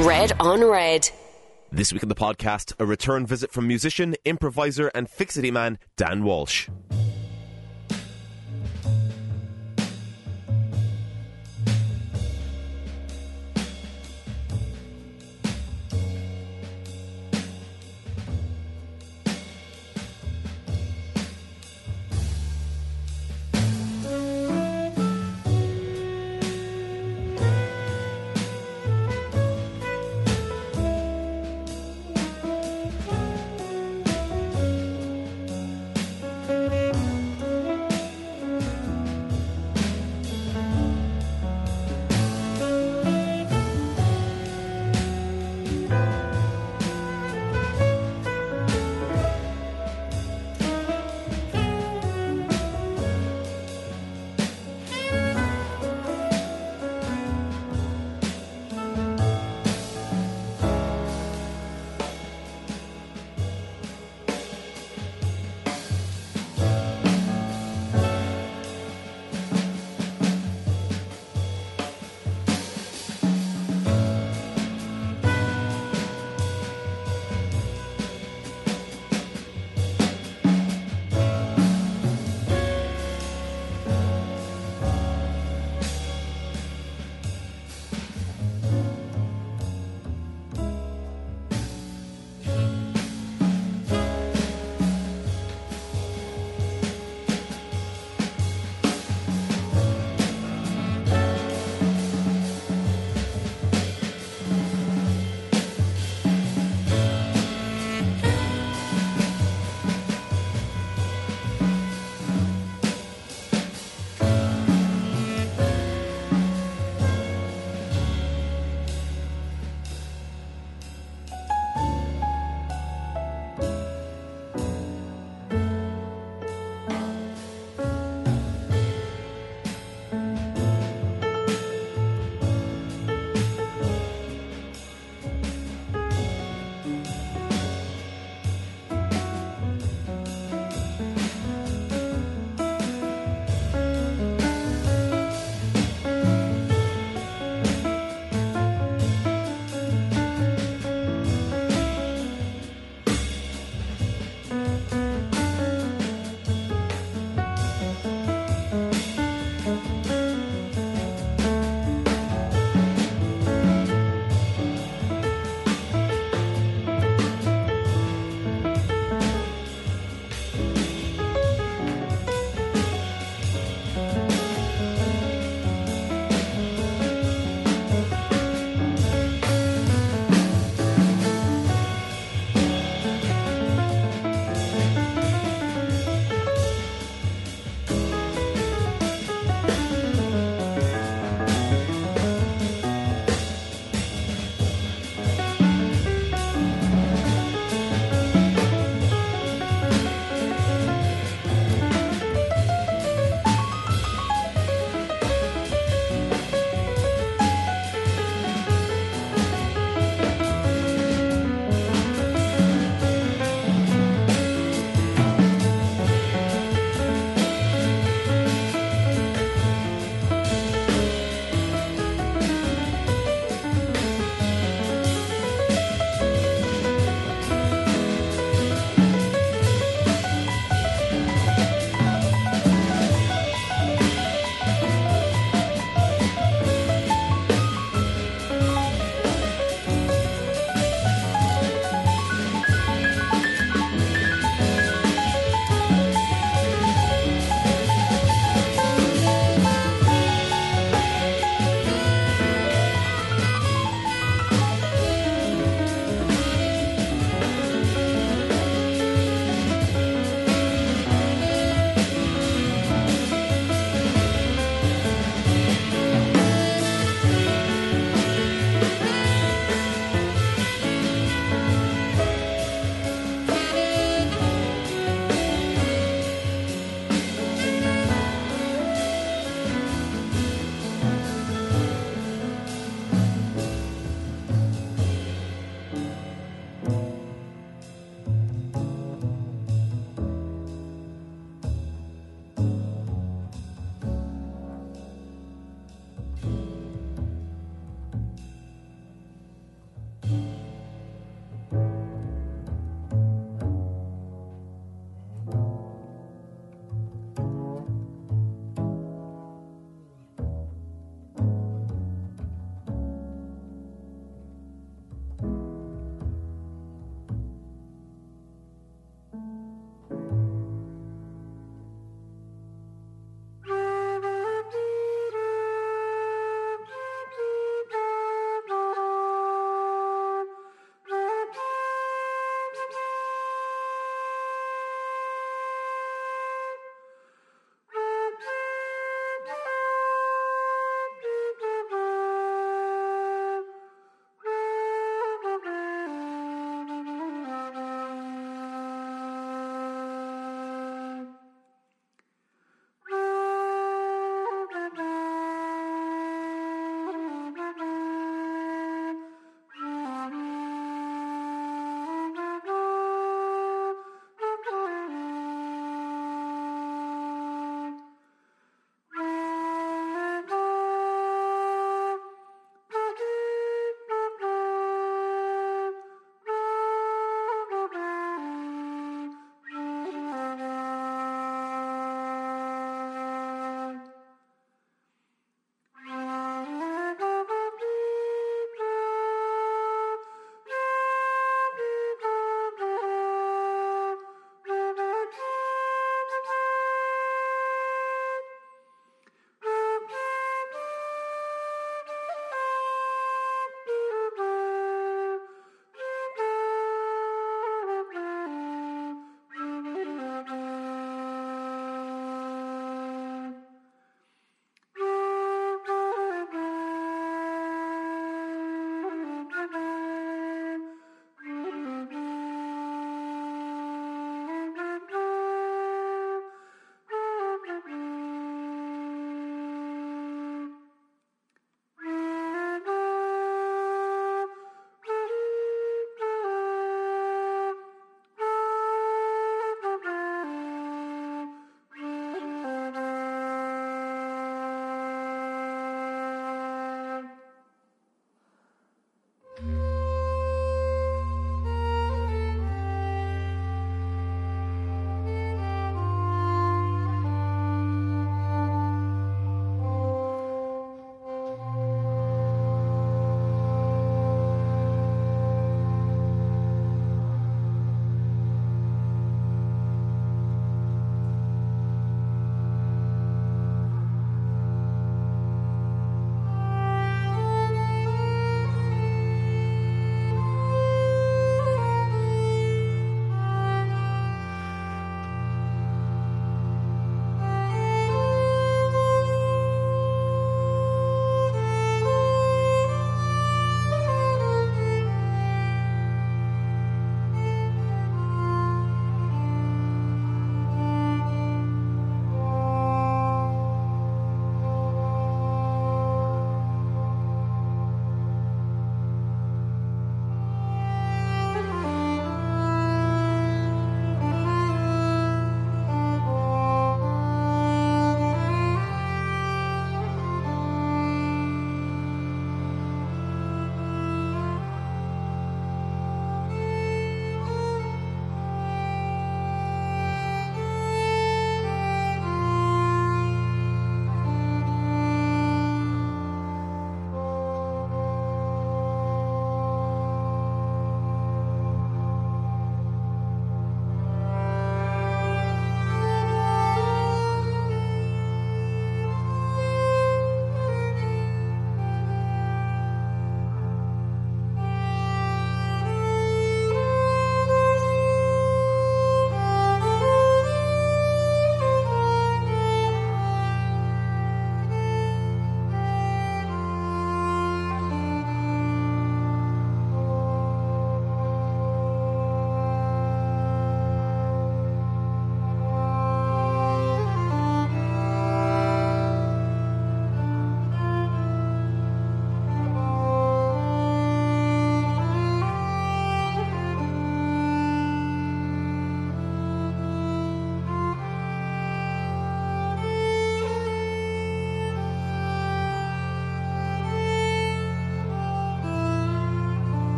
Red on Red. This week on the podcast, a return visit from musician, improviser, and fixity man Dan Walsh.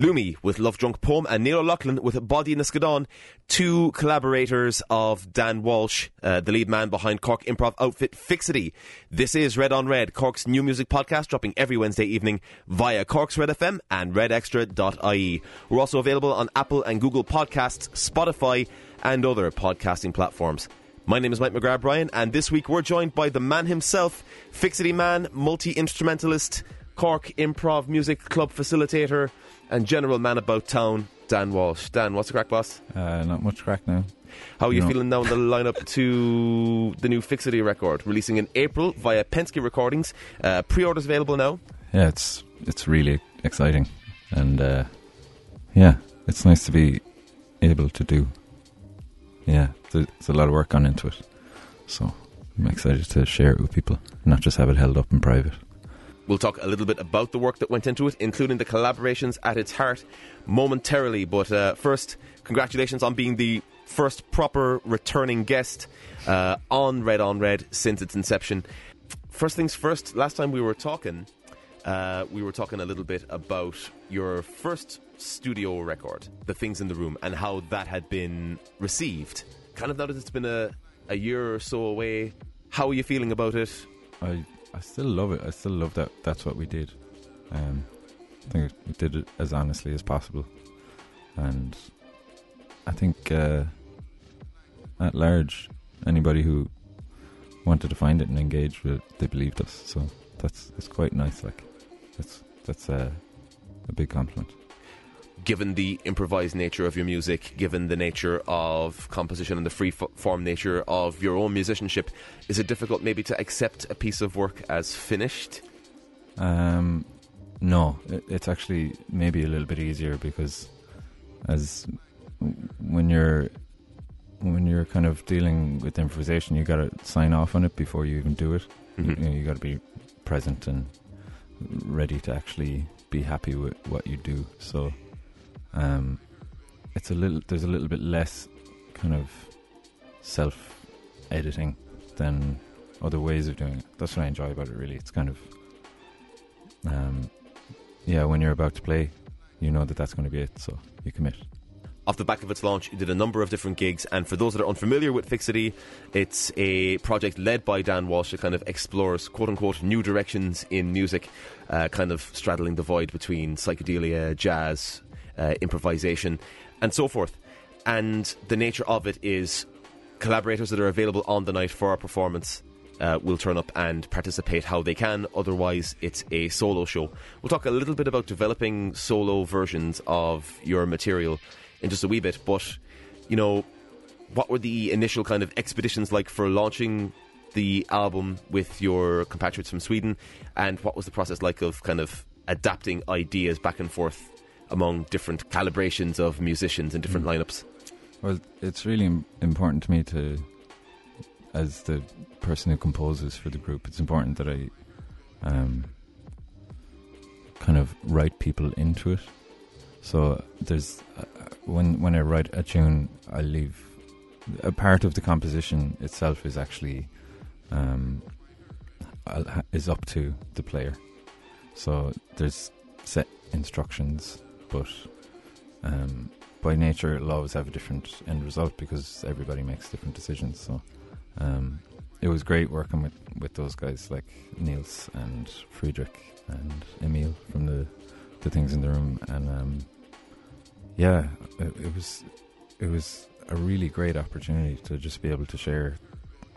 Lumi with Love Drunk Poem and Neil O'Loughlin with Body Skadon, two collaborators of Dan Walsh, uh, the lead man behind Cork improv outfit Fixity. This is Red on Red, Cork's new music podcast dropping every Wednesday evening via Cork's Red FM and redextra.ie. We're also available on Apple and Google Podcasts, Spotify, and other podcasting platforms. My name is Mike McGrath Bryan, and this week we're joined by the man himself, Fixity man, multi instrumentalist, Cork Improv Music Club facilitator, and general man about town, Dan Walsh. Dan, what's the crack, boss? Uh, not much crack now. How are you no. feeling now in the lineup to the new Fixity record, releasing in April via Penske Recordings? Uh, pre-orders available now. Yeah, it's it's really exciting, and uh, yeah, it's nice to be able to do. Yeah, there's a lot of work gone into it, so I'm excited to share it with people, not just have it held up in private. We'll talk a little bit about the work that went into it, including the collaborations at its heart momentarily. But uh, first, congratulations on being the first proper returning guest uh, on Red on Red since its inception. First things first, last time we were talking, uh, we were talking a little bit about your first studio record, The Things in the Room, and how that had been received. Kind of now that it's been a, a year or so away, how are you feeling about it? I I still love it. I still love that. That's what we did. Um, I think we did it as honestly as possible, and I think uh, at large, anybody who wanted to find it and engage with it, they believed us. So that's that's quite nice. Like that's that's a, a big compliment given the improvised nature of your music, given the nature of composition and the free form nature of your own musicianship, is it difficult maybe to accept a piece of work as finished? Um, no, it's actually maybe a little bit easier because as when you're when you're kind of dealing with improvisation, you got to sign off on it before you even do it. Mm-hmm. You, you got to be present and ready to actually be happy with what you do. So um, it's a little. There's a little bit less kind of self editing than other ways of doing it. That's what I enjoy about it. Really, it's kind of um, yeah. When you're about to play, you know that that's going to be it, so you commit. Off the back of its launch, you did a number of different gigs, and for those that are unfamiliar with Fixity, it's a project led by Dan Walsh that kind of explores quote unquote new directions in music, uh, kind of straddling the void between psychedelia, jazz, uh, improvisation, and so forth. And the nature of it is collaborators that are available on the night for our performance uh, will turn up and participate how they can. Otherwise, it's a solo show. We'll talk a little bit about developing solo versions of your material in just a wee bit. But, you know, what were the initial kind of expeditions like for launching the album with your compatriots from Sweden? And what was the process like of kind of adapting ideas back and forth among different calibrations of musicians and different mm. lineups? Well, it's really important to me to, as the person who composes for the group, it's important that I um, kind of write people into it. So there's uh, when when I write a tune, I leave a part of the composition itself is actually um, is up to the player. So there's set instructions but um, by nature it'll always have a different end result because everybody makes different decisions. So um, it was great working with, with those guys like Niels and Friedrich and Emil from the the things in the room, and um, yeah, it, it was it was a really great opportunity to just be able to share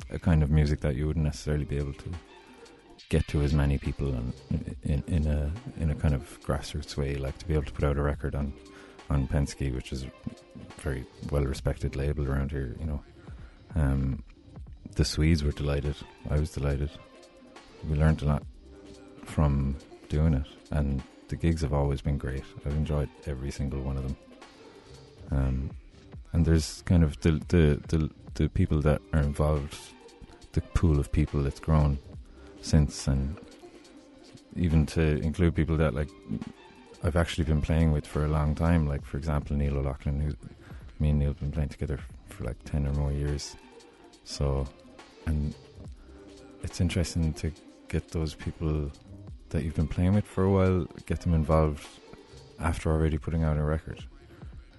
a kind of music that you wouldn't necessarily be able to get to as many people and in, in a in a kind of grassroots way, like to be able to put out a record on on Penske, which is a very well respected label around here. You know, um, the Swedes were delighted. I was delighted. We learned a lot from doing it, and the gigs have always been great. I've enjoyed every single one of them. Um, and there's kind of the, the the the people that are involved, the pool of people that's grown since, and even to include people that like I've actually been playing with for a long time. Like for example, Neil O'Loughlin, who me and Neil have been playing together for like ten or more years. So, and it's interesting to get those people that you've been playing with for a while, get them involved after already putting out a record.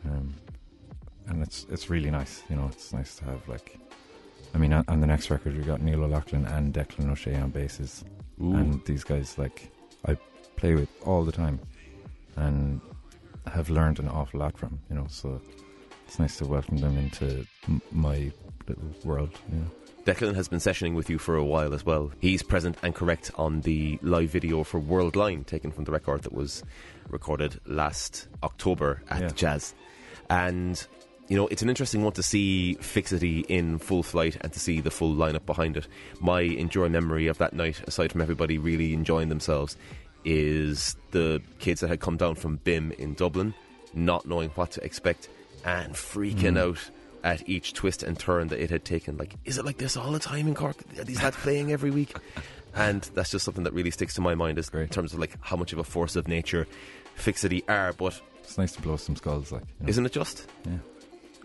Um, and it's it's really nice, you know. It's nice to have like, I mean, on, on the next record we got Neil O'Loughlin and Declan O'Shea on basses, Ooh. and these guys like I play with all the time, and have learned an awful lot from, you know. So it's nice to welcome them into m- my little world, you know. Declan has been sessioning with you for a while as well. He's present and correct on the live video for World Line, taken from the record that was recorded last October at Yeah. the Jazz. And, you know, it's an interesting one to see Fixity in full flight and to see the full lineup behind it. My enduring memory of that night, aside from everybody really enjoying themselves, is the kids that had come down from BIMM in Dublin, not knowing what to expect and freaking Mm. out at each twist and turn that it had taken. Like, is it like this all the time in Cork? Are these lads playing every week? And that's just something that really sticks to my mind is in terms of like how much of a force of nature Fixity are. But It's nice to blow some skulls, like. You know. isn't it just? Yeah.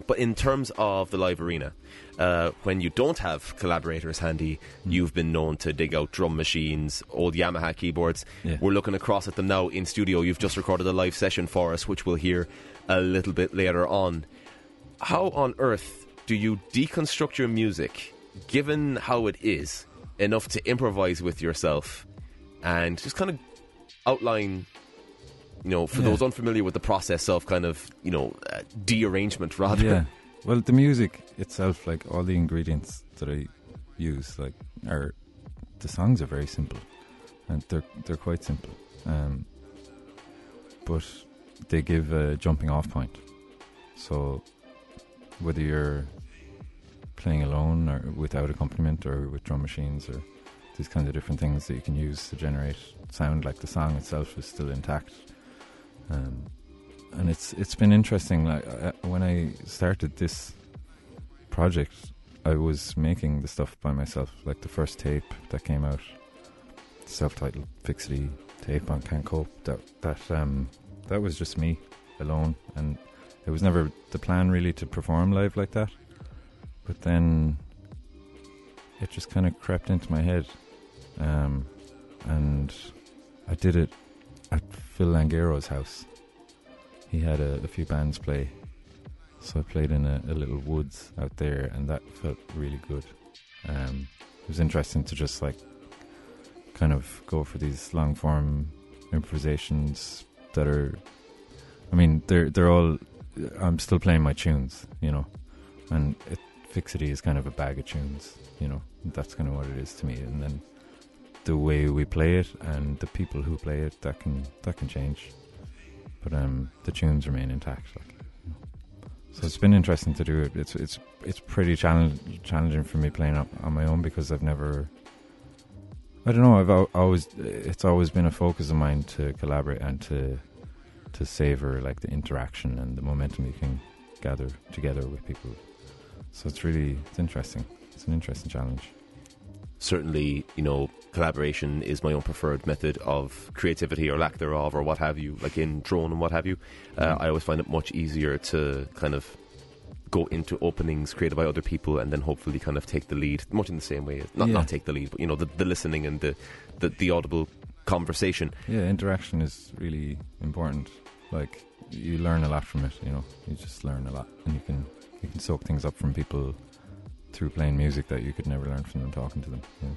But in terms of the live arena, uh, when you don't have collaborators handy, Hmm. you've been known to dig out drum machines, old Yamaha keyboards. Yeah. We're looking across at them now in studio. You've just recorded a live session for us, which we'll hear a little bit later on. How on earth do you deconstruct your music, given how it is, enough to improvise with yourself and just kind of outline you know, for Yeah. those unfamiliar with the process of kind of, you know, uh, dearrangement rather. Yeah. Well, the music itself, like all the ingredients that I use, like are the songs are very simple, and they're they're quite simple, um, but they give a jumping off point. So whether you're playing alone or without accompaniment or with drum machines or these kinds of different things that you can use to generate sound, like the song itself is still intact. Um, and it's it's been interesting. Like I, when I started this project, I was making the stuff by myself. Like the first tape that came out, self-titled Fixity tape on Can't Cope. That that um that was just me alone, and it was never the plan really to perform live like that. But then it just kind of crept into my head, um, and I did it at Phil Langero's house. He had a, a few bands play, so I played in a, a little woods out there, and that felt really good. Um, it was interesting to just like kind of go for these long form improvisations that are. I mean, they're they're all. I'm still playing my tunes, you know, and it, Fixity is kind of a bag of tunes, you know. That's kind of what it is to me, and then the way we play it and the people who play it that can that can change. But um the tunes remain intact like so it's been interesting to do it. It's it's it's pretty challenge, challenging for me playing up on my own because I've never I don't know I've always it's always been a focus of mine to collaborate and to to savor like the interaction and the momentum you can gather together with people. So it's really it's interesting. It's an interesting challenge certainly, you know, collaboration is my own preferred method of creativity or lack thereof or what have you, like in drone and what have you. Uh, Mhm. I always find it much easier to kind of go into openings created by other people and then hopefully kind of take the lead, much in the same way. Not Yeah. not take the lead, but you know, the, the listening and the, the the audible conversation. Yeah, interaction is really important. Like you learn a lot from it. You know, you just learn a lot, and you can you can soak things up from people through playing music that you could never learn from them talking to them. know.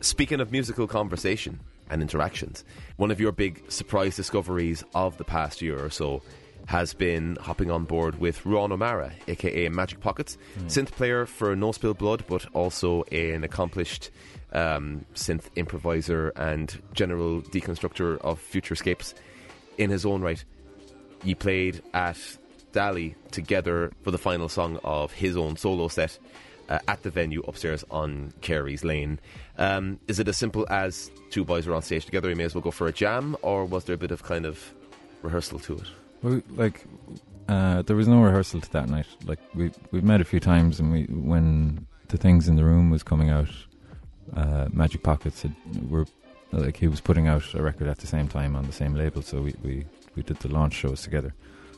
Speaking of musical conversation and interactions, one of your big surprise discoveries of the past year or so has been hopping on board with Ron O'Mara, aka Magic Pockets, synth player for No Spill Blood, but also an accomplished um, synth improviser and general deconstructor of futurescapes in his own right. You played at Dali together for the final song of his own solo set uh, at the venue upstairs on Carey's Lane. Um, is it as simple as two boys were on stage together, you may as well go for a jam, or was there a bit of kind of rehearsal to it? Well, like uh, there was no rehearsal to that night. Like we we met a few times, and we when the things in the room was coming out, uh, Magic Pockets had, were like he was putting out a record at the same time on the same label, so we we, we did the launch shows together.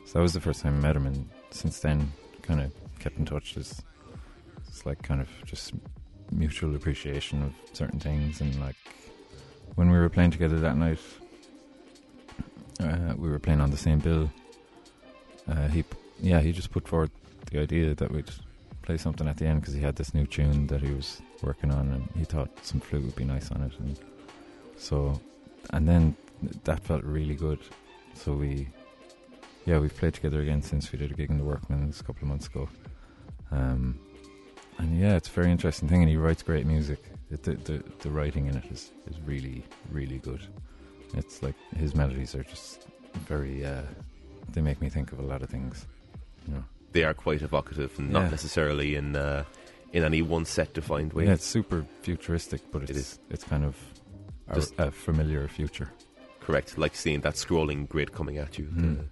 So that was the first time I met him, and since then, kind of kept in touch. There's it's like kind of just mutual appreciation of certain things, and like when we were playing together that night, uh, we were playing on the same bill. Uh, he, yeah, he just put forward the idea that we'd play something at the end because he had this new tune that he was working on, and he thought some flute would be nice on it, and so, and then that felt really good. So we, yeah, we've played together again since we did a gig in the Workman's a couple of months ago. Um, and yeah, it's a very interesting thing, and he writes great music. It, the, the the writing in it is is really really good. It's like his melodies are just very. Uh, they make me think of a lot of things. You know. They are quite evocative and Yeah. not necessarily in uh, in any one set defined way. Yeah, it's super futuristic, but it's It is. it's kind of a, Just- a familiar future. Correct. Like seeing that scrolling grid coming at you. The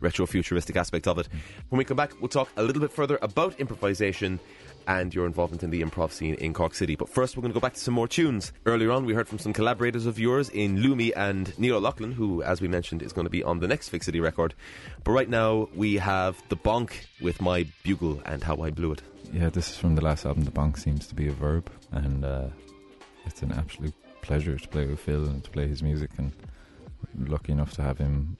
retro futuristic aspect of it. When we come back, we'll talk a little bit further about improvisation and your involvement in the improv scene in Cork City. But first, we're going to go back to some more tunes. Earlier on, we heard from some collaborators of yours in Lumi and Neil O'Loughlin, who, as we mentioned, is going to be on the next Fixity record. But right now, we have The Bonk with My Bugle and How I Blew It. Yeah, this is from the last album. The bonk seems to be a verb, and uh, it's an absolute pleasure to play with Phil and to play his music. And lucky enough to have him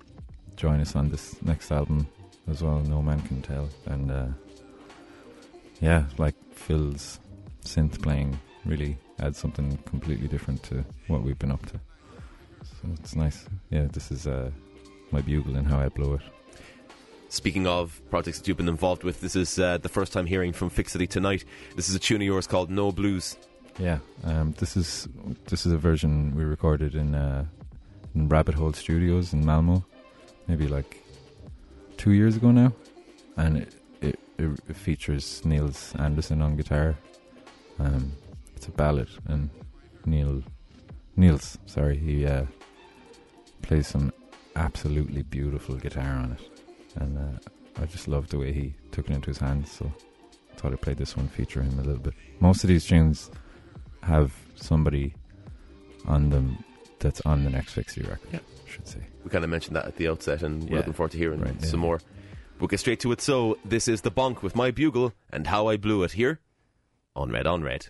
join us on this next album as well. No man can tell, and uh, yeah, like Phil's synth playing really adds something completely different to what we've been up to. So it's nice. Yeah, this is uh, my bugle and how I blow it. Speaking of projects that you've been involved with, this is uh, the first time hearing from Fixity tonight. This is a tune of yours called No Blues. Yeah, um, this is this is a version we recorded in uh, in Rabbit Hole Studios in Malmo, maybe like two years ago now, and it it, it, features Niels Anderson on guitar. Um, it's a ballad, and Neil Niels, sorry, he uh, plays some absolutely beautiful guitar on it, and uh, I just love the way he took it into his hands. So I thought I'd play this one, feature him a little bit. Most of these tunes have somebody on them that's on the next Fixie record. Yeah. I should say. We kind of mentioned that at the outset, and we're Yeah. looking forward to hearing Right, yeah. some more. We'll get straight to it. So, this is The Bonk with My Bugle and How I Blew It here on Red on Red.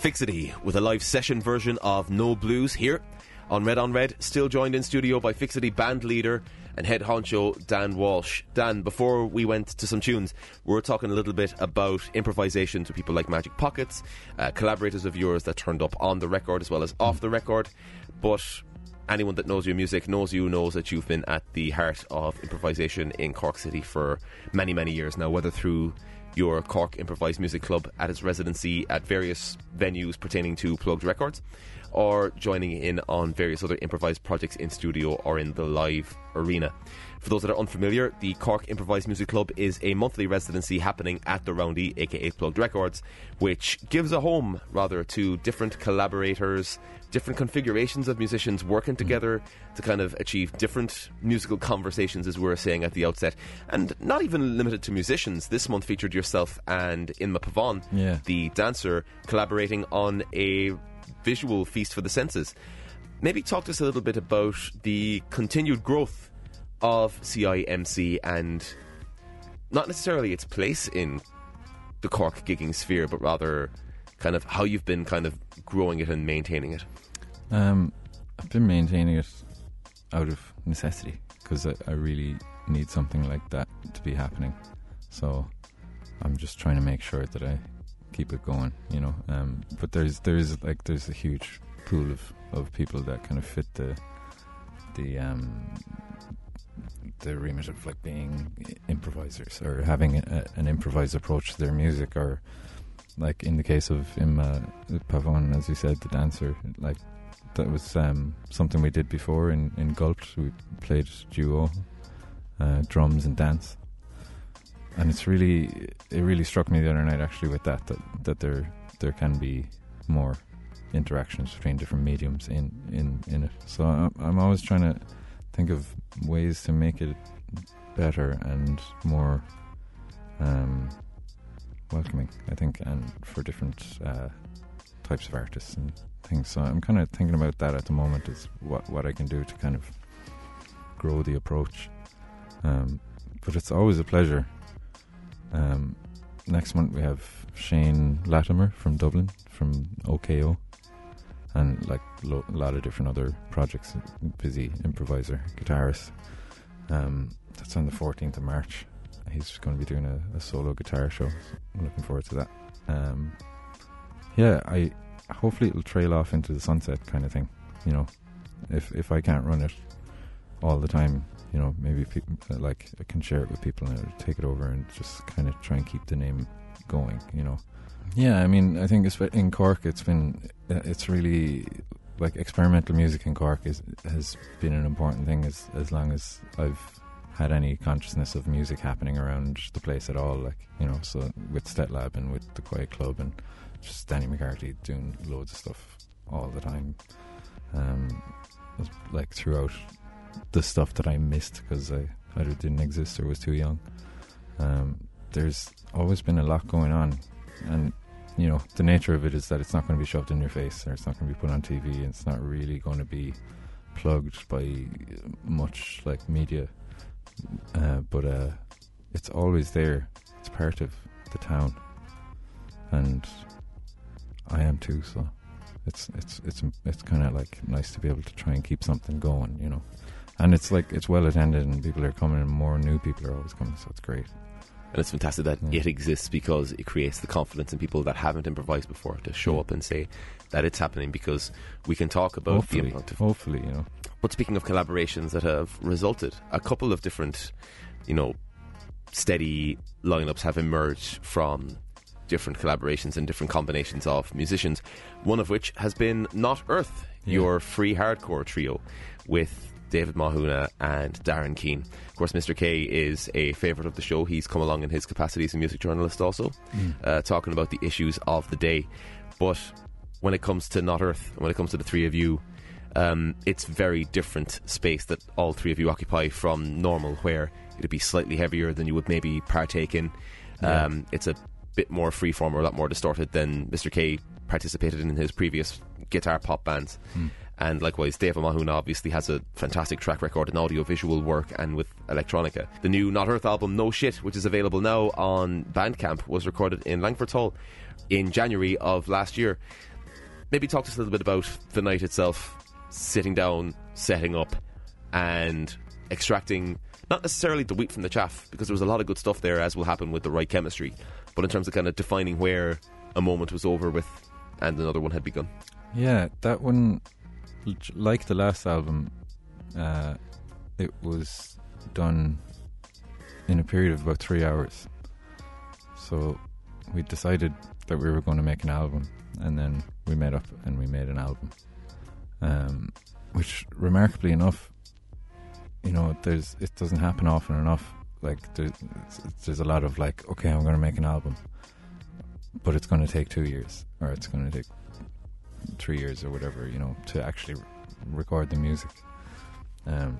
Fixity with a live session version of No Blues here on Red on Red. Still joined in studio by Fixity band leader and head honcho Dan Walsh. Dan, before we went to some tunes, we were talking a little bit about improvisation to people like Magic Pockets, uh, collaborators of yours that turned up on the record as well as off the record. But anyone that knows your music knows you knows that you've been at the heart of improvisation in Cork City for many, many years now, whether through your Cork Improvised Music Club at its residency at various venues pertaining to Plugged Records, or joining in on various other improvised projects in studio or in the live arena. For those that are unfamiliar, the Cork Improvised Music Club is a monthly residency happening at the Roundy, aka Plugged Records, which gives a home, rather, to different collaborators, different configurations of musicians working mm-hmm. together to kind of achieve different musical conversations, as we were saying at the outset. And not even limited to musicians. This month featured yourself and Inma Pavon, Yeah. the dancer, collaborating on a visual feast for the senses. Maybe talk to us a little bit about the continued growth of CIMC and not necessarily its place in the Cork gigging sphere, but rather kind of how you've been kind of growing it and maintaining it. Um, I've been maintaining it out of necessity because I, I really need something like that to be happening. So I'm just trying to make sure that I keep it going, you know. Um, but there's there's like there's a huge pool of, of people that kind of fit the the um the remit of like being improvisers or having a, an improvised approach to their music or like in the case of Inma Pavon, as you said, the dancer, like that was um, something we did before in, in Gulch. We played duo, uh, drums and dance, and it's really it really struck me the other night actually with that that, that there there can be more interactions between different mediums in in, in it. So I'm, I'm always trying to think of ways to make it better and more um, welcoming, I think, and for different uh, types of artists and things. So I'm kind of thinking about that at the moment is what what I can do to kind of grow the approach. Um, but it's always a pleasure. Um, next month we have Shane Latimer from Dublin from OKO, and like lo- a lot of different other projects. Busy improviser, guitarist. Um, that's on the 14th of March. He's going to be doing a, a solo guitar show. I'm looking forward to that. Um, yeah, I hopefully it'll trail off into the sunset kind of thing. You know, if if I can't run it all the time, you know, maybe people like I can share it with people and take it over and just kind of try and keep the name going. You know. Yeah, I mean, I think in Cork, it's been uh, it's really like experimental music in Cork is has been an important thing as as long as I've had any consciousness of music happening around the place at all. Like you know, so with Stetlab and with the Quiet Club and just Danny McCarthy doing loads of stuff all the time. Um, like throughout the stuff that I missed because I either didn't exist or was too young. Um, there's always been a lot going on, and you know the nature of it is that it's not going to be shoved in your face or it's not going to be put on TV. And it's not really going to be plugged by much like media, uh, but uh, it's always there. It's part of the town, and I am too. So it's it's it's it's kind of like nice to be able to try and keep something going, you know. And it's like it's well attended, and people are coming, and more new people are always coming. So it's great. And it's fantastic that Yeah. it exists because it creates the confidence in people that haven't improvised before to show Yeah. up and say that it's happening because we can talk about hopefully, the amount of hopefully, you know. But speaking of collaborations that have resulted, a couple of different, you know, steady lineups have emerged from different collaborations and different combinations of musicians. One of which has been Not Earth, Yeah. your free hardcore trio with David Mahuna and Darren Keane. Of course, Mr. K is a favourite of the show. He's come along in his capacity as a music journalist also, uh, talking about the issues of the day. But when it comes to Not Earth, when it comes to the three of you, Um, it's very different space that all three of you occupy from normal, where it'd be slightly heavier than you would maybe partake in. Yeah. Um, it's a bit more freeform or a lot more distorted than Mr. K participated in his previous guitar pop bands. And likewise, Dave Mahuna obviously has a fantastic track record in audio-visual work and with electronica. The new Not Earth album, No Shit, which is available now on Bandcamp, was recorded in Langford Hall in January of last year. Maybe talk to us a little bit about the night itself, sitting down, setting up, and extracting not necessarily the wheat from the chaff, because there was a lot of good stuff there, as will happen with the right chemistry, but in terms of kind of defining where a moment was over with and another one had begun. Yeah, that one, like the last album, uh, it was done in a period of about three hours. So we decided that we were going to make an album, and then we met up and we made an album. Um, which, remarkably enough, you know, there's it doesn't happen often enough. Like there's, there's a lot of like, okay, I'm going to make an album, but it's going to take two years, or it's going to take three years or whatever, you know, to actually record the music. Um,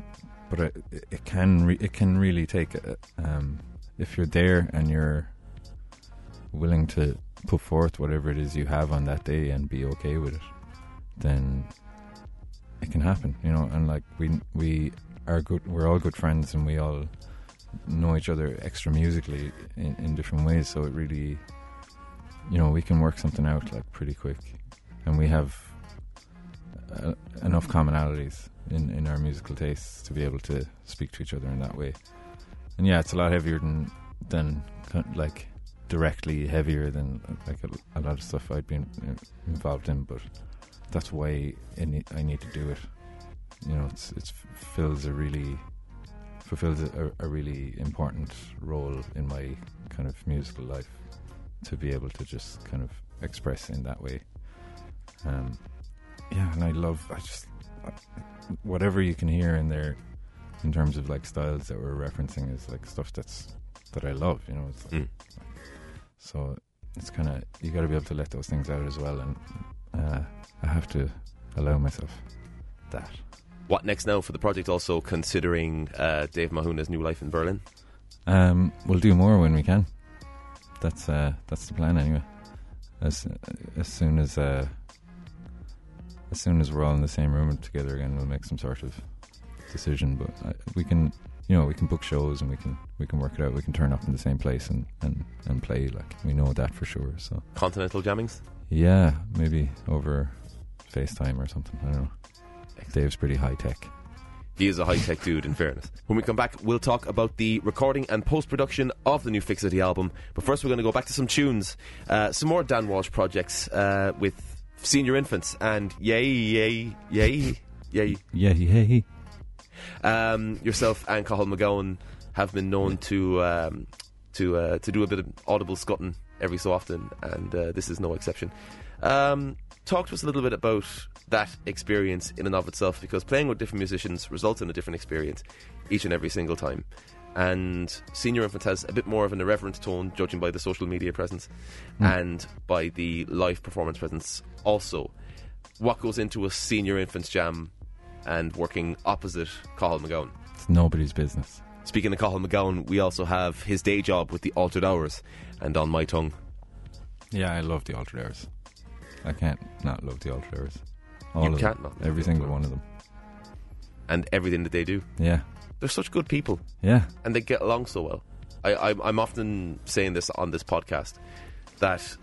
but it, it can re- it can really take a, um, if you're there and you're willing to put forth whatever it is you have on that day and be okay with it, then it can happen, you know. And like we we are good, we're all good friends, and we all know each other extra musically in, in different ways. So it really, you know, we can work something out like pretty quick, and we have uh, enough commonalities in in our musical tastes to be able to speak to each other in that way. And yeah, it's a lot heavier than than like directly heavier than like a, a lot of stuff I'd been involved in, but that's why I need, I need to do it. You know, it's it's fills a really fulfills a, a really important role in my kind of musical life to be able to just kind of express in that way. Um, yeah, and I love I just whatever you can hear in there in terms of like styles that we're referencing is like stuff that's that I love. You know, it's like, Mm. so it's kind of you got to be able to let those things out as well, and uh, I have to allow myself that. What next now for the project? Also considering uh, Dave Mahuna's new life in Berlin. Um, we'll do more when we can. That's uh, that's the plan anyway. As as soon as uh, as soon as we're all in the same room together again, we'll make some sort of decision. But uh, we can, you know, we can book shows and we can we can work it out. We can turn up in the same place and and and play. Like we know that for sure. So Continental jammings. yeah, maybe over FaceTime or something. I don't know. Dave's pretty high tech. He is a high tech dude, in fairness. When we come back, we'll talk about the recording and post production of the new Fixity album. But first, we're going to go back to some tunes, uh, some more Dan Walsh projects uh, with senior infants, and yay, yay, yay, yay. Yeah, yeah. Um, yourself and Cathal MacGabhann have been known to um, to uh, to do a bit of audible scutting every so often, and uh, this is no exception. Um, talk to us a little bit about that experience in and of itself, because playing with different musicians results in a different experience each and every single time. And Senior Infant has a bit more of an irreverent tone, judging by the social media presence hmm. and by the live performance presence. Also, what goes into a Senior Infants jam and working opposite Cathal MacGabhann? It's nobody's business. Speaking of Cathal MacGabhann, we also have his day job with the Altered Hours and On My Tongue. Yeah, I love the Altered Hours. I can't not love the Altered Hours. All You of can't them. not Every single one of them. and everything that they do. Yeah, They're such good people yeah, and they get along so well. I, I'm, I'm often saying this on this podcast that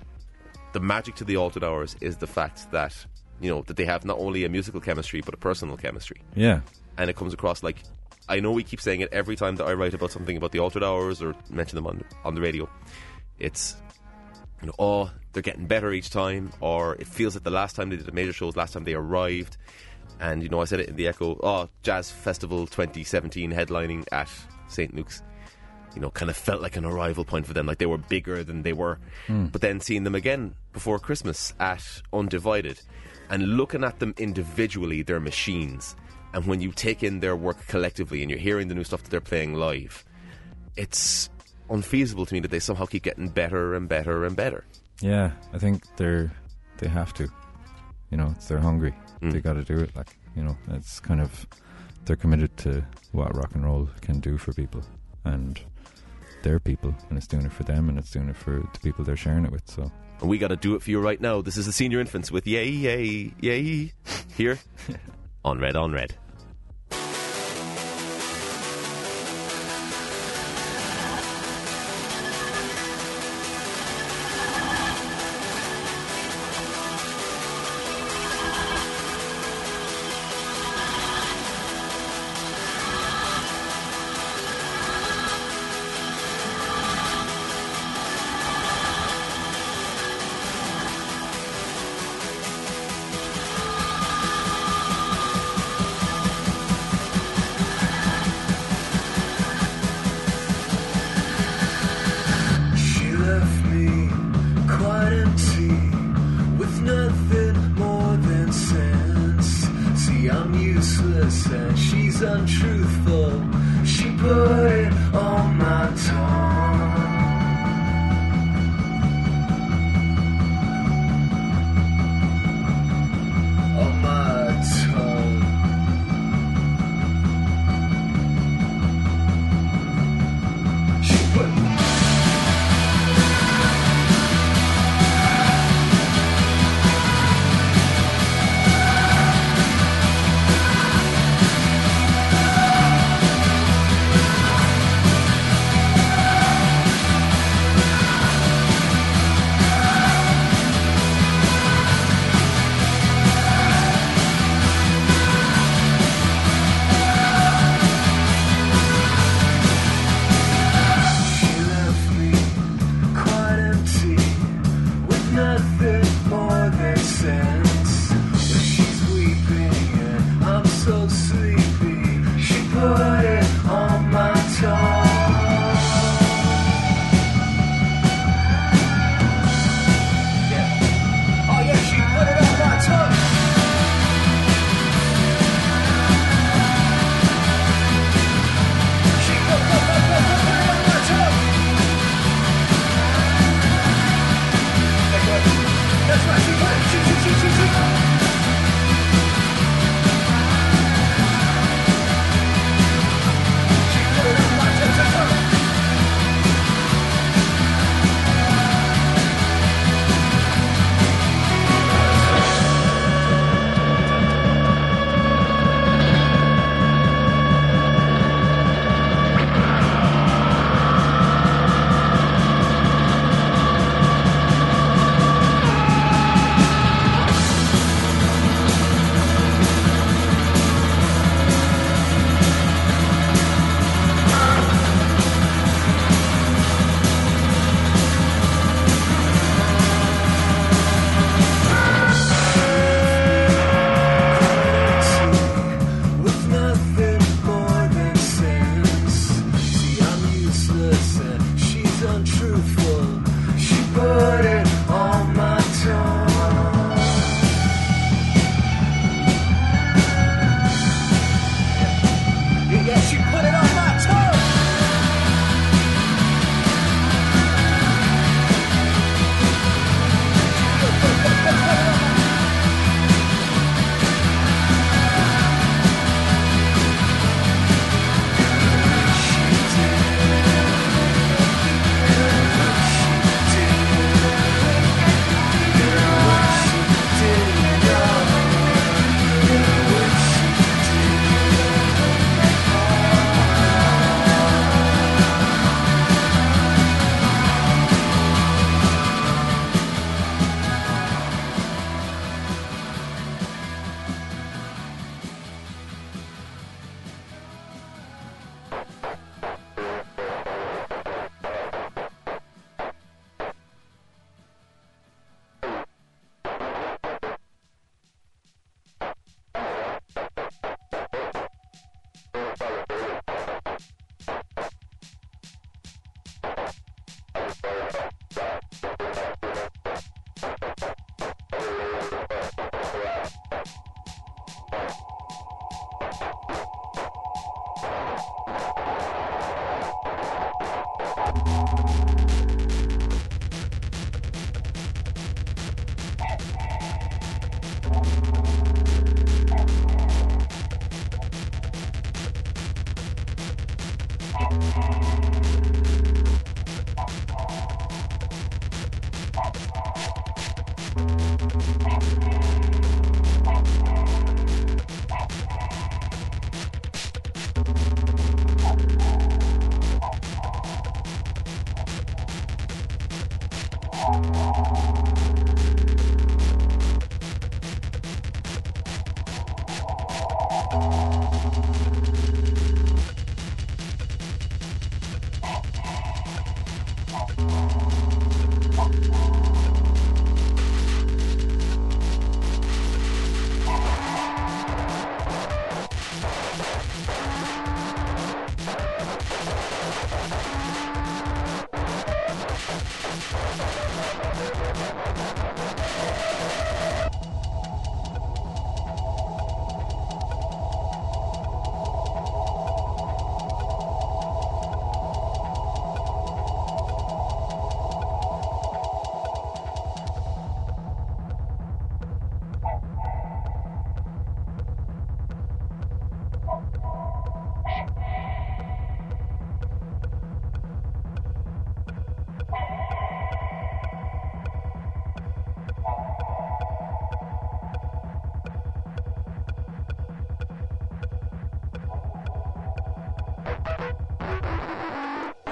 the magic to the Altered Hours is the fact that you know that they have not only a musical chemistry but a personal chemistry, yeah, and it comes across like I know we keep saying it every time that I write about something about the Altered Hours or mention them on on the radio. It's you know, oh, they're getting better each time, or it feels like the last time they did the major shows, last time they arrived. And, you know, I said it in the Echo, oh, Jazz Festival 2017 headlining at St. Luke's, you know, kind of felt like an arrival point for them, like they were bigger than they were. Hmm. But then seeing them again before Christmas at Undivided and looking at them individually, they're machines. And when you take in their work collectively and you're hearing the new stuff that they're playing live, it's unfeasible to me that they somehow keep getting better and better and better. yeah. I think they're they have to. You know, they're hungry. Mm. They got to do it. Like You know, it's kind of they're committed to what rock and roll can do for people, and they're people, and it's doing it for them, and it's doing it for the people they're sharing it with. So And we got to do it for you right now. This is the Senior Infants with Yay, Yay, Yay here on Red on Red. I'm useless and she's untruthful. She put it on my tongue.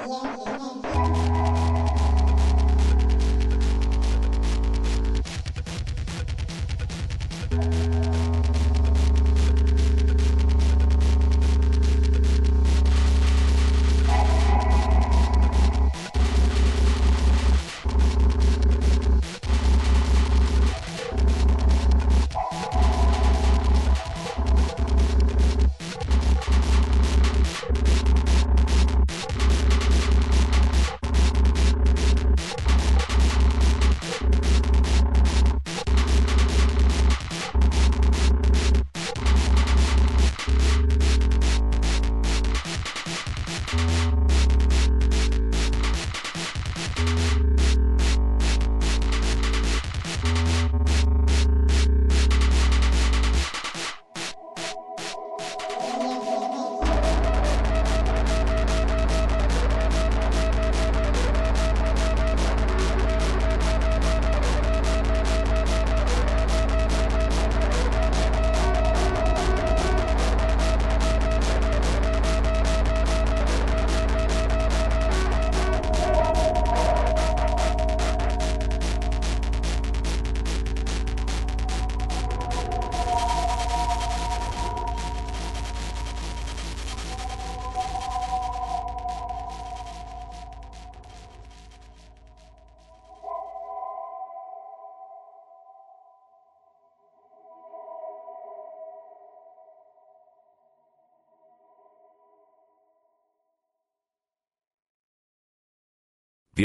long, long, long.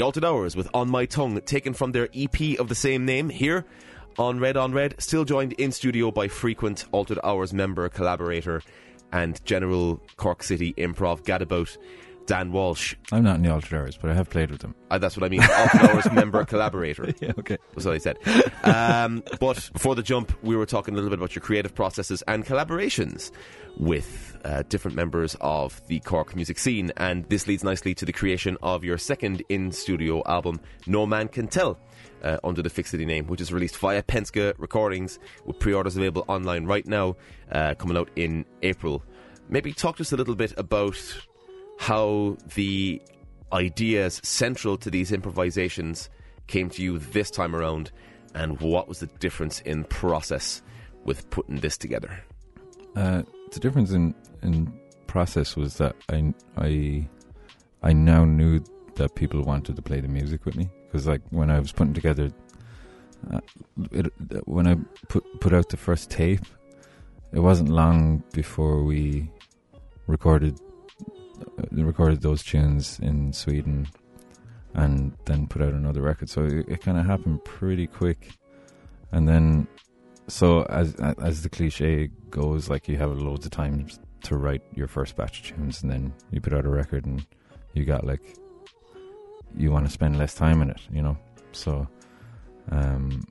Altered Hours with On My Tongue, taken from their EP of the same name here on Red on Red, still joined in studio by frequent Altered Hours member, collaborator, and general Cork City improv gadabout, Dan Walsh. I'm not in the Altered Hours, but I have played with them. Uh, that's what I mean, Hours member, collaborator. Yeah, okay. That's what I said. Um, but before the jump, we were talking a little bit about your creative processes and collaborations with uh, different members of the Cork music scene. And this leads nicely to the creation of your second in studio album, No Man Can Tell. Uh, under the Fixity name, which is released via Penske Recordings, with pre-orders available online right now, uh, coming out in April. Maybe talk to us a little bit about how the ideas central to these improvisations came to you this time around, and what was the difference in process with putting this together. Uh, the difference in, in process was that I, I, I now knew that people wanted to play the music with me because like when I was putting together, uh, it, when I put put out the first tape, it wasn't long before we recorded recorded those tunes in Sweden, and then put out another record. So it, it kind of happened pretty quick, and then so as as the cliche goes, like you have loads of time to write your first batch of tunes, and then you put out a record, and you got like you want to spend less time in it, you know. So, um,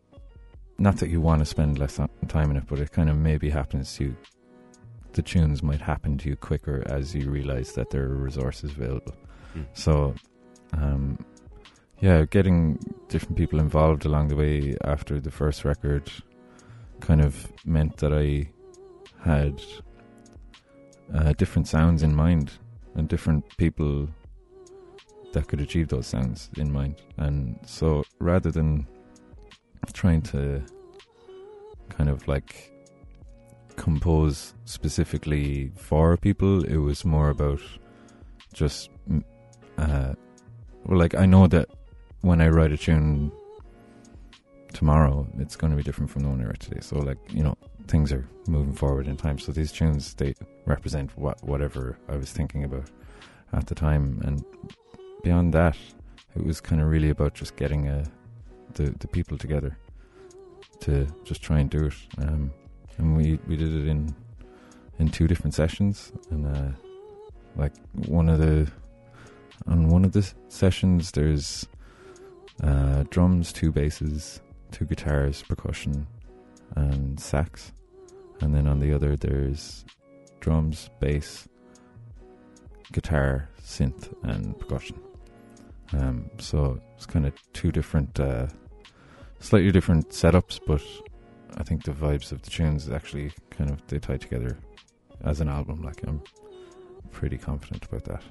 not that you want to spend less time in it, but it kind of maybe happens to you the tunes might happen to you quicker as you realize that there are resources available. Mm. So, um, yeah, getting different people involved along the way after the first record kind of meant that I had uh, different sounds in mind and different people that could achieve those sounds in mind. And so rather than trying to kind of like compose specifically for people, it was more about just, mm, uh, well, like I know that when I write a tune tomorrow, it's going to be different from the one I wrote today. So, like, you know, things are moving forward in time. So these tunes, they represent what whatever I was thinking about at the time. And beyond that, it was kind of really about just getting uh, the the people together to just try and do it. Um, and we we did it in in two different sessions, and uh, like one of the on one of the sessions, there's uh, drums, two basses, two guitars, percussion, and sax, and then on the other there's drums, bass, guitar, synth, and percussion. Um, so it's kind of two different, uh, slightly different setups, but I think the vibes of the tunes actually kind of they tie together as an album. Like I'm pretty confident about that.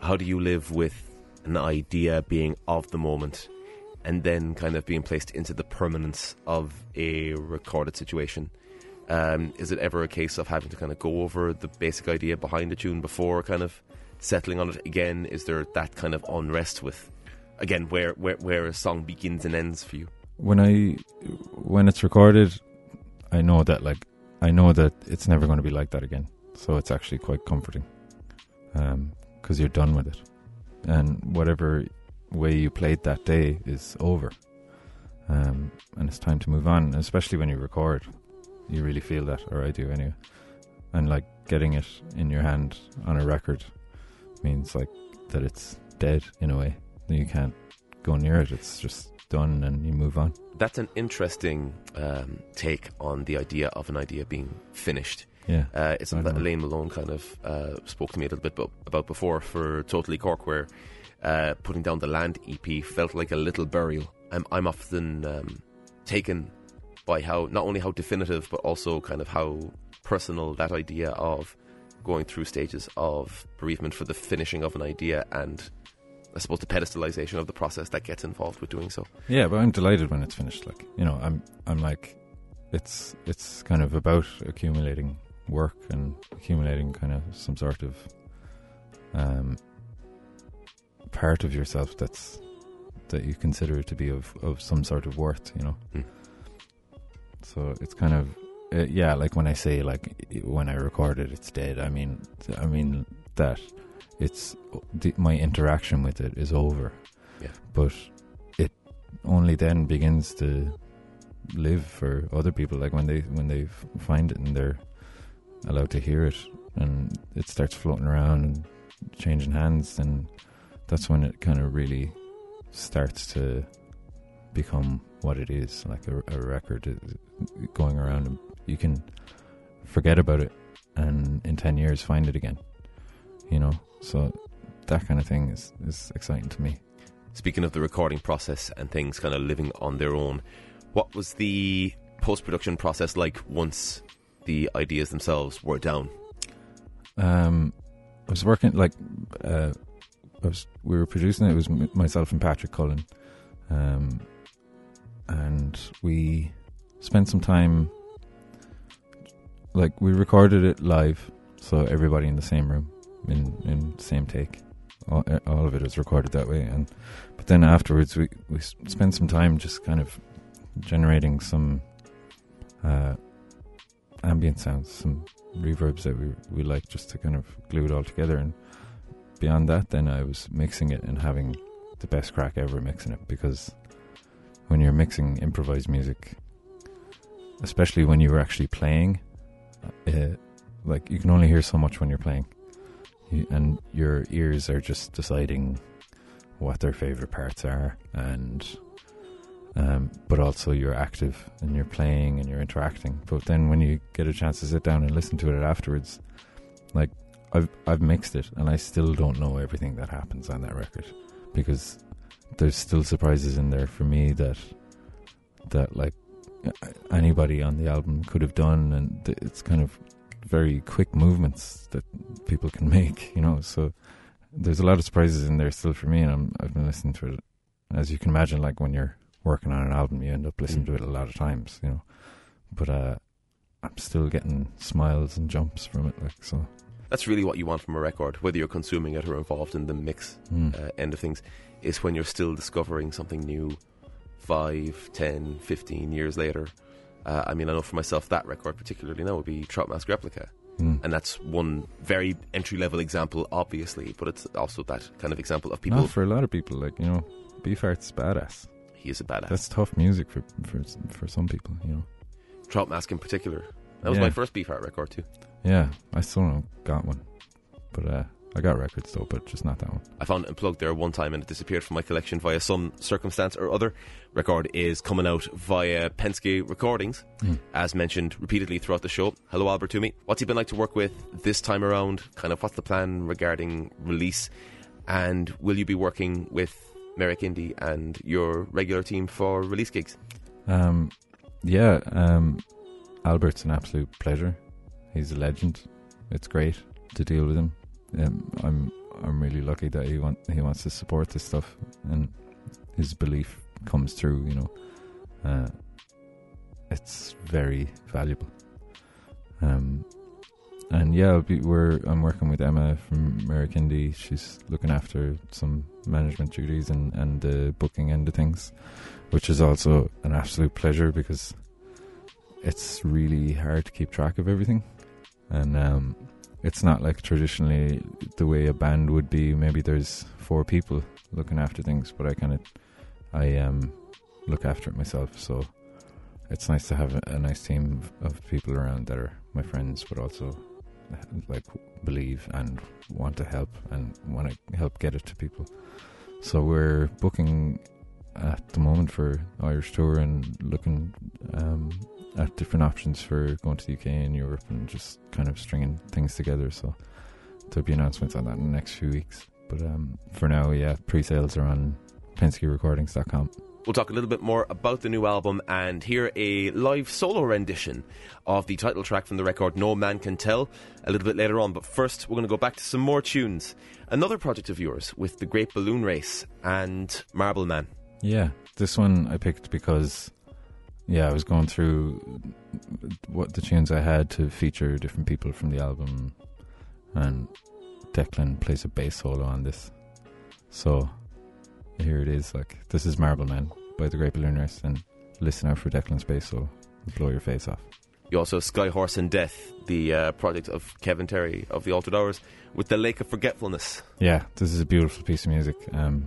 How do you live with an idea being of the moment and then kind of being placed into the permanence of a recorded situation? Um, is it ever a case of having to kind of go over the basic idea behind the tune before kind of settling on it again? Is there that kind of unrest with, again, where, where, where a song begins and ends for you? When I when it's recorded, I know that like I know that it's never going to be like that again. So it's actually quite comforting because you're done with it, and whatever way you played that day is over, um, and it's time to move on. Especially when you record, you really feel that, or I do anyway. And like getting it in your hand on a record means like that it's dead in a way. You can't go near it. It's just done, and you move on. That's an interesting um, take on the idea of an idea being finished. Yeah. Uh, it's something that. Elaine Malone kind of uh, spoke to me a little bit about before for Totally Cork, where uh, putting down the Land EP felt like a little burial. I'm, I'm often um, taken by how not only how definitive, but also kind of how personal that idea of going through stages of bereavement for the finishing of an idea and I suppose the pedestalization of the process that gets involved with doing so. Yeah, but I'm delighted when it's finished. Like you know, I'm I'm like, it's it's kind of about accumulating work and accumulating kind of some sort of um part of yourself that's that you consider to be of of some sort of worth. You know, Hmm. so it's kind of uh, yeah, like when I say like when I record it, it's dead. I mean, I mean that it's the, my interaction with it is over. Yeah. but it only then begins to live for other people. Like when they when they find it and they're allowed to hear it, and it starts floating around and changing hands, and that's when it kind of really starts to become what it is, like a, a record uh, going around. And you can forget about it, and in ten years find it again. You know, so that kind of thing is is exciting to me. Speaking of the recording process and things kind of living on their own, what was the post production process like once the ideas themselves were down? Um, I was working like uh, I was. We were producing it. It was m- myself and Patrick Cullen, um, and we spent some time. Like we recorded it live, so everybody in the same room, in in same take. All, uh, all of it is recorded that way, and but then afterwards we we s- spent some time just kind of generating some uh, ambient sounds, some reverbs that we we like just to kind of glue it all together and beyond that then I was mixing it and having the best crack ever mixing it because when you're mixing improvised music especially when you're actually playing uh, like you can only hear so much when you're playing and your ears are just deciding what their favorite parts are and um, but also you're active and you're playing and you're interacting. But then when you get a chance to sit down and listen to it afterwards, like I've I've mixed it and I still don't know everything that happens on that record because there's still surprises in there for me that that like anybody on the album could have done and it's kind of very quick movements that people can make, you know. So there's a lot of surprises in there still for me, and I'm, I've been listening to it. As you can imagine, like when you're working on an album, you end up listening Mm. to it a lot of times, you know. But uh, I'm still getting smiles and jumps from it, like so. That's really what you want from a record, whether you're consuming it or involved in the mix Mm. uh, end of things, is when you're still discovering something new five, ten, fifteen years later. Uh, I mean, I know for myself that record particularly now would be Trout Mask Replica. Mm. And that's one very entry level example, obviously, but it's also that kind of example of people. Not for a lot of people, like you know, Beefheart's badass. he is a badass. That's tough music for for for some people, you know. Trout Mask in particular. That was Yeah. my first Beefheart record too. Yeah, I still don't got one, but uh, I got records though, but just not that one. I found it unplugged there one time and it disappeared from my collection via some circumstance or other. Record is coming out via Penske Recordings, Mm. as mentioned repeatedly throughout the show. Hello, Albert Twomey. What's he been like to work with this time around? Kind of what's the plan regarding release? And will you be working with Merrick Indy and your regular team for release gigs? Um, yeah, um, Albert's an absolute pleasure. He's a legend. It's great to deal with him. Um, I'm I'm really lucky that he want he wants to support this stuff, and his belief comes through. You know, uh, it's very valuable. Um, and yeah, be, we're I'm working with Emma from Merrick She's looking after some management duties and and the booking end of things, which is also an absolute pleasure because it's really hard to keep track of everything, and um, it's not like traditionally the way a band would be. Maybe there's four people looking after things, but I kind of I um look after it myself. So it's nice to have a, a nice team of, people around that are my friends, but also like believe and want to help and want to help get it to people. So we're booking at the moment for Irish tour and looking um, at different options for going to the UK and Europe and just kind of stringing things together. So there'll be announcements on that in the next few weeks. But um, for now, yeah, pre-sales are on PenskeRecordings.com. We'll talk a little bit more about the new album and hear a live solo rendition of the title track from the record No Man Can Tell a little bit later on. But first, we're going to go back to some more tunes. Another project of yours with The Great Balloon Race and Marble Man. Yeah, this one I picked because, yeah, I was going through what the tunes I had to feature different people from the album, and Declan plays a bass solo on this. So here it is. Like this is Marble Man by the Great Balloon Race, and listen out for Declan's bass solo. Blow your face off. You also have Sky Horse and Death, the uh, project of Kevin Terry of the Altered Hours, with The Lake of Forgetfulness. Yeah, this is a beautiful piece of music. Um,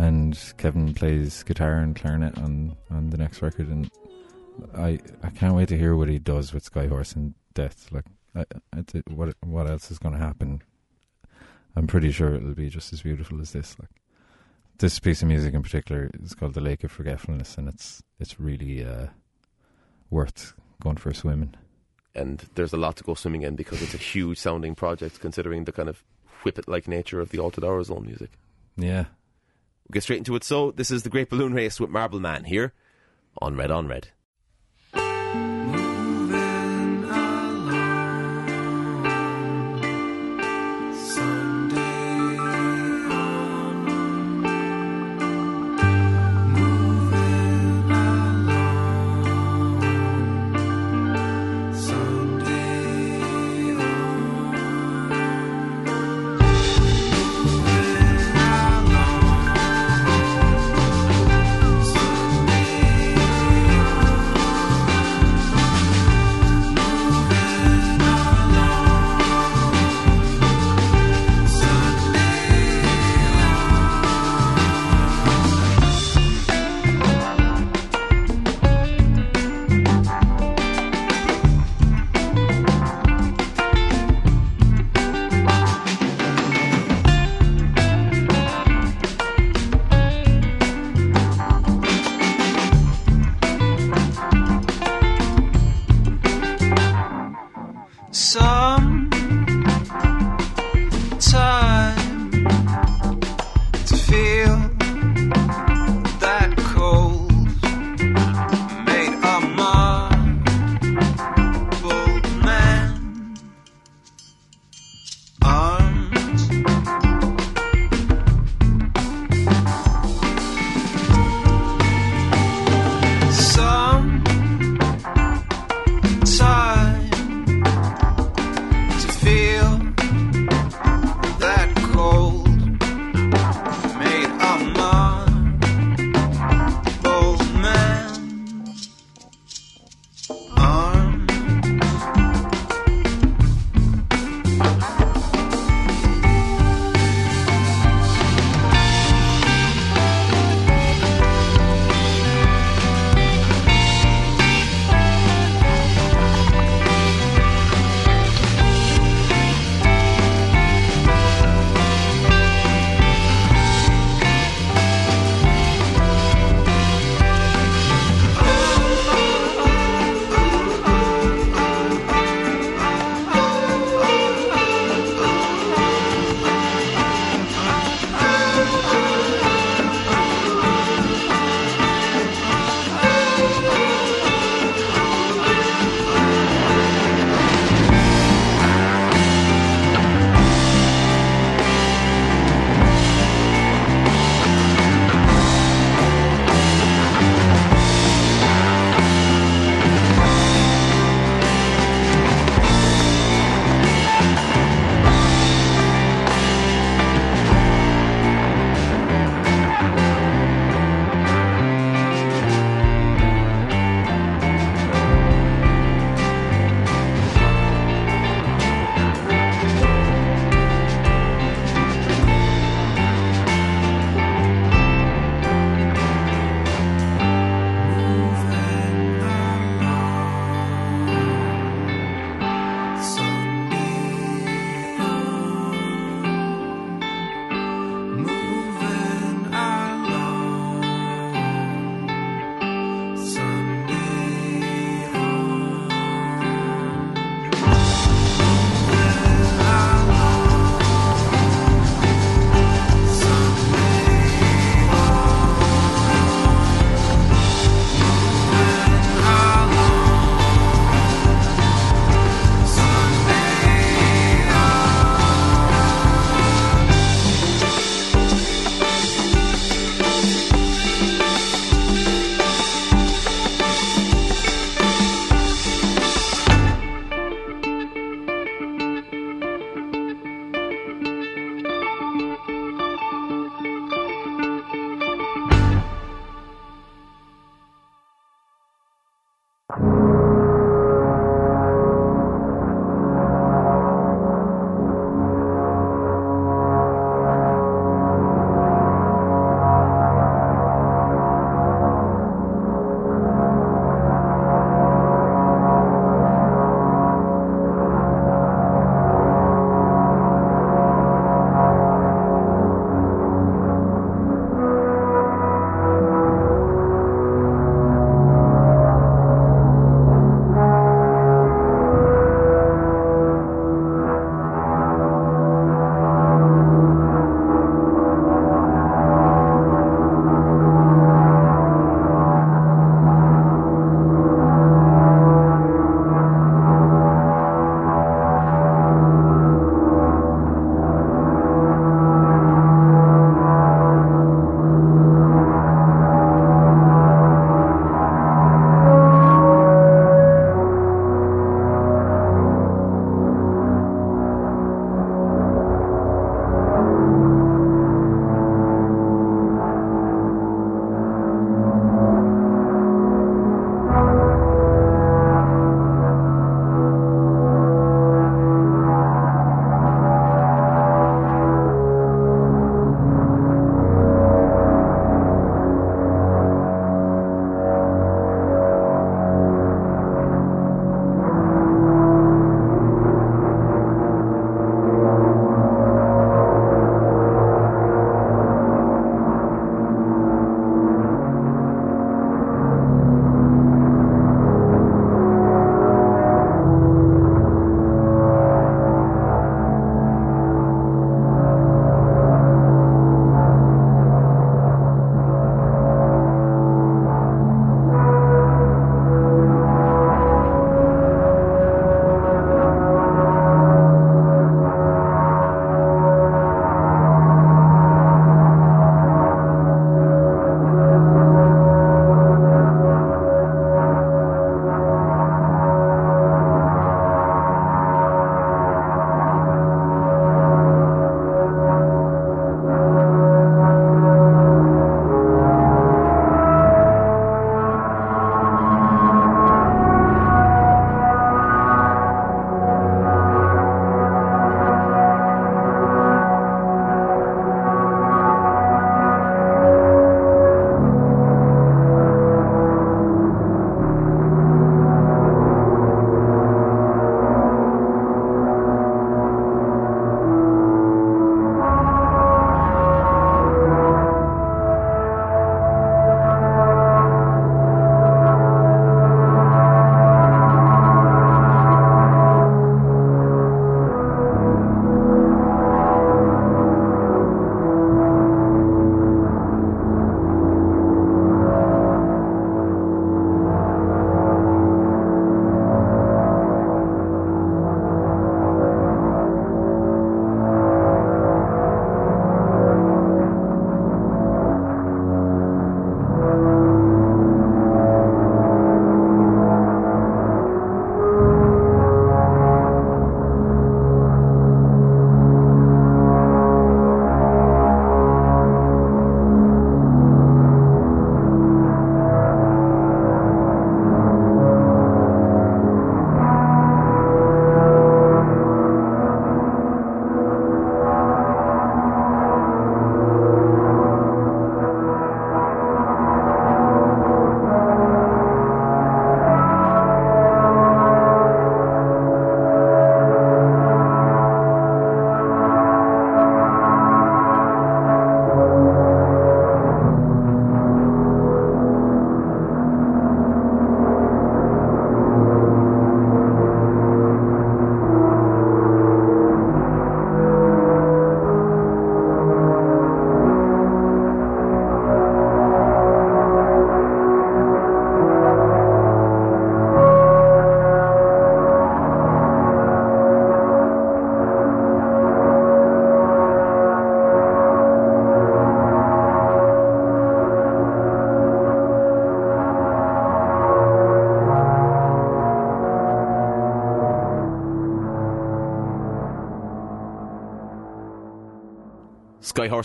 and Kevin plays guitar and clarinet on, on the next record, and I I can't wait to hear what he does with Skyhorse and Death. Like, I, I, th- what what else is going to happen? I'm pretty sure it'll be just as beautiful as this. Like, this piece of music in particular is called "The Lake of Forgetfulness," and it's it's really uh, worth going for a swim in. And there's a lot to go swimming in because it's a huge sounding project considering the kind of whippet like nature of the Altered Hours own music. Yeah, We'll get straight into it. So, this is The Great Balloon Race with Marble Man here on Red on Red.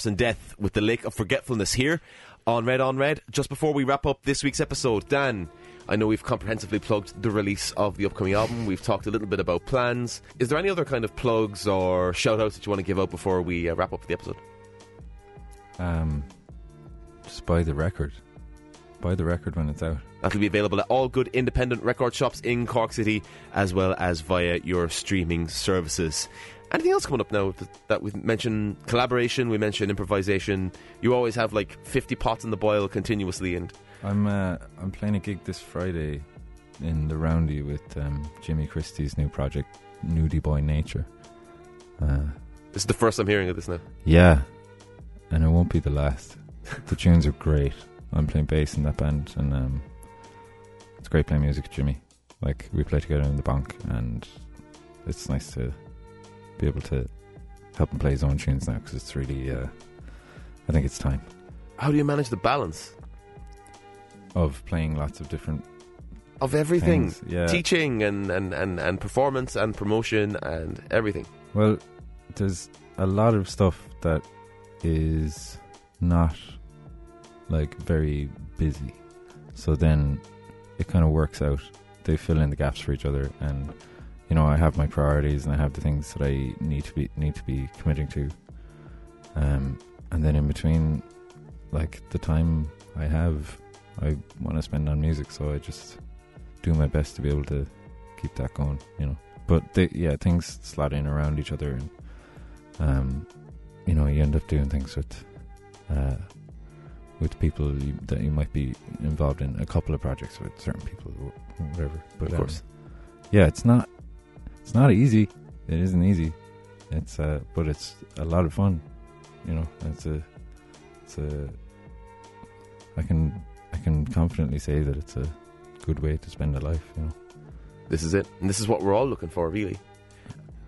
And Death with the Lake of Forgetfulness here on Red on Red. Just before we wrap up this week's episode, Dan, I know we've comprehensively plugged the release of the upcoming album. We've talked a little bit about plans. Is there any other kind of plugs or shout outs that you want to give out before we uh, wrap up the episode? Um, just buy the record. Buy the record when it's out. That'll be available at all good independent record shops in Cork City as well as via your streaming services. Anything else coming up now that- that we've mentioned collaboration, we mentioned improvisation. You always have like 50 pots in the boil continuously and I'm uh, I'm playing a gig this Friday in the Roundy with um, Jimmy Christie's new project, Nudie Boy Nature. Uh, this is the first I'm hearing of this now. yeah, and it won't be the last. the tunes are great. I'm playing bass in that band, and um, it's great playing music with Jimmy. Like we play together in the bank, and it's nice to be able to help him play his own tunes now because it's really. Uh, I think it's time How do you manage the balance of playing lots of different of everything? things. Yeah. Teaching and, and, and, and performance and promotion and everything. Well, there's a lot of stuff that is not like very busy. So then it kind of works out. They fill in the gaps for each other and you know, I have my priorities and I have the things that I need to be need to be committing to. Um and then in between like the time I have I want to spend on music, so I just do my best to be able to keep that going, you know but they, yeah, things slot in around each other, and um, you know, you end up doing things with uh, with people you, that you might be involved in a couple of projects with certain people, or whatever. But Of um, course. yeah, it's not it's not easy. It isn't easy. It's uh, but it's a lot of fun. You know, it's a it's a I can I can confidently say that it's a good way to spend a life. You know. This is it. And this is what we're all looking for, really.